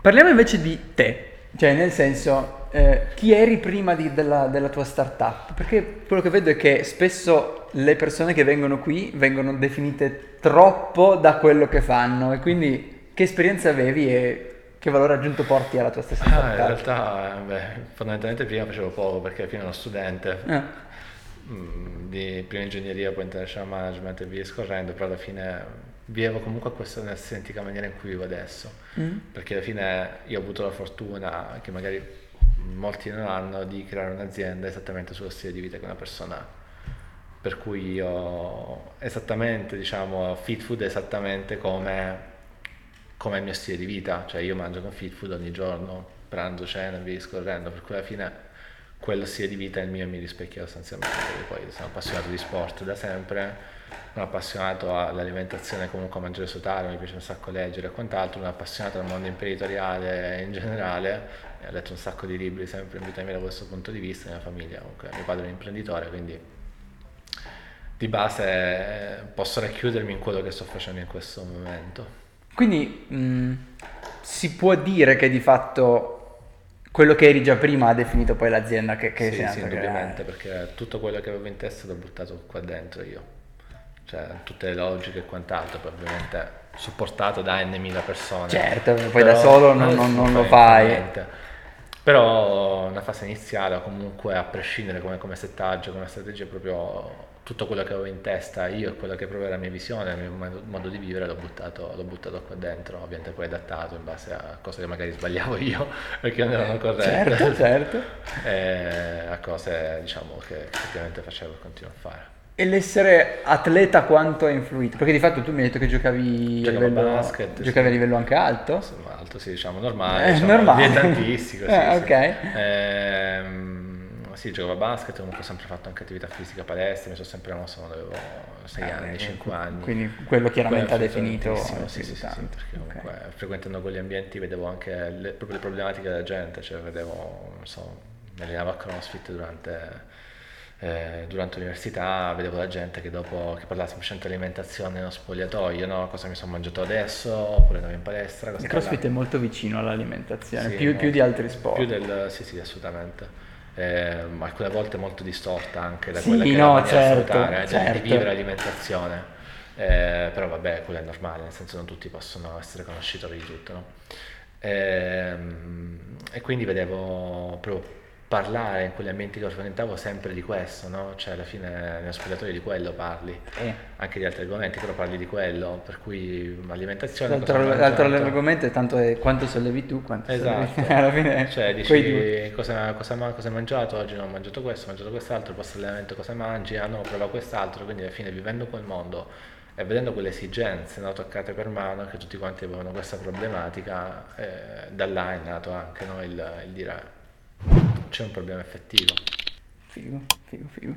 Parliamo invece di te, cioè nel senso, eh, chi eri prima di, della, della, tua startup? Perché quello che vedo è che spesso le persone che vengono qui vengono definite troppo da quello che fanno e quindi che esperienza avevi e che valore aggiunto porti alla tua stessa startup? Ah, in realtà, beh, fondamentalmente prima facevo poco perché prima ero studente. Eh. Mm, di prima ingegneria, poi international management e via scorrendo, però alla fine vivo comunque questa nell'estetica maniera in cui vivo adesso, mm. perché alla fine io ho avuto la fortuna, che magari molti non hanno, di creare un'azienda esattamente sullo stile di vita che una persona ha. Per cui io esattamente, diciamo, fit food è esattamente come, come il mio stile di vita, cioè io mangio con fit food ogni giorno, pranzo, cena via discorrendo, per cui alla fine quello stile di vita il mio mi rispecchia sostanzialmente, poi sono appassionato di sport da sempre, sono appassionato all'alimentazione comunque a mangiare salutare, mi piace un sacco leggere e quant'altro, sono appassionato al mondo imprenditoriale in generale, ho letto un sacco di libri sempre in vita mia da questo punto di vista, mia famiglia comunque, mio padre è un imprenditore, quindi di base posso racchiudermi in quello che sto facendo in questo momento. Quindi mh, si può dire che di fatto quello che eri già prima ha definito poi l'azienda che, che sì, sei sì, indubbiamente, perché tutto quello che avevo in testa l'ho buttato qua dentro io cioè tutte le logiche e quant'altro, probabilmente supportato da n mila persone. Certo, poi da solo non, non, non lo fai. Niente. Però una fase iniziale, comunque a prescindere come, come settaggio, come strategia, proprio tutto quello che avevo in testa io e quello che proprio era la mia visione, il mio modo di vivere l'ho buttato, l'ho buttato qua dentro, ovviamente poi adattato in base a cose che magari sbagliavo io perché non erano corrette. Certo, certo. e a cose diciamo che effettivamente facevo e continuo a fare. E l'essere atleta quanto ha influito? Perché di fatto tu mi hai detto che giocavi a livello, basket, giocavi sì. a livello anche alto? alto, sì, diciamo normale, eh, diciamo, normale. dilettantistico, sì, eh, sì. ok. Ehm, sì, giocavo a basket, comunque ho sempre fatto anche attività fisica, palestra, mi sono sempre mosso quando avevo 6 ah, anni, 5 anni. Quindi quello chiaramente quello ha definito sì, sì, sì, sì, perché comunque okay. frequentando quegli ambienti vedevo anche le, proprio le problematiche della gente, cioè vedevo, non so, mi allenavo a CrossFit durante eh, durante l'università vedevo la gente che dopo che parlava semplicemente di alimentazione nello spogliatoio, no? cosa mi sono mangiato adesso, oppure andavo in palestra. Il crossfit è molto vicino all'alimentazione, sì, più, molto, più, di altri sport. Più del, sì, sì, assolutamente. Eh, alcune volte molto distorta anche da sì, quella che no, è la certo, salutare, certo. di vivere l'alimentazione. Eh, però vabbè, quello è normale, nel senso non tutti possono essere conoscitori di tutto. No? Eh, e quindi vedevo proprio parlare in quegli ambienti che frequentavo sempre di questo, no? Cioè alla fine nello spogliatoio di quello parli, eh. anche di altri argomenti, però parli di quello, per cui alimentazione... L'altro, l'altro argomento è tanto è quanto sollevi tu, quanto esatto. alla fine... Cioè dici cosa, cosa, cosa, hai mangiato, oggi non ho mangiato questo, ho mangiato quest'altro, post allenamento cosa mangi, ah no, prova quest'altro, quindi alla fine vivendo quel mondo e vedendo quelle esigenze no, toccate per mano, che tutti quanti avevano questa problematica, eh, da là è nato anche no, il, il dire c'è un problema effettivo. Figo, figo, figo.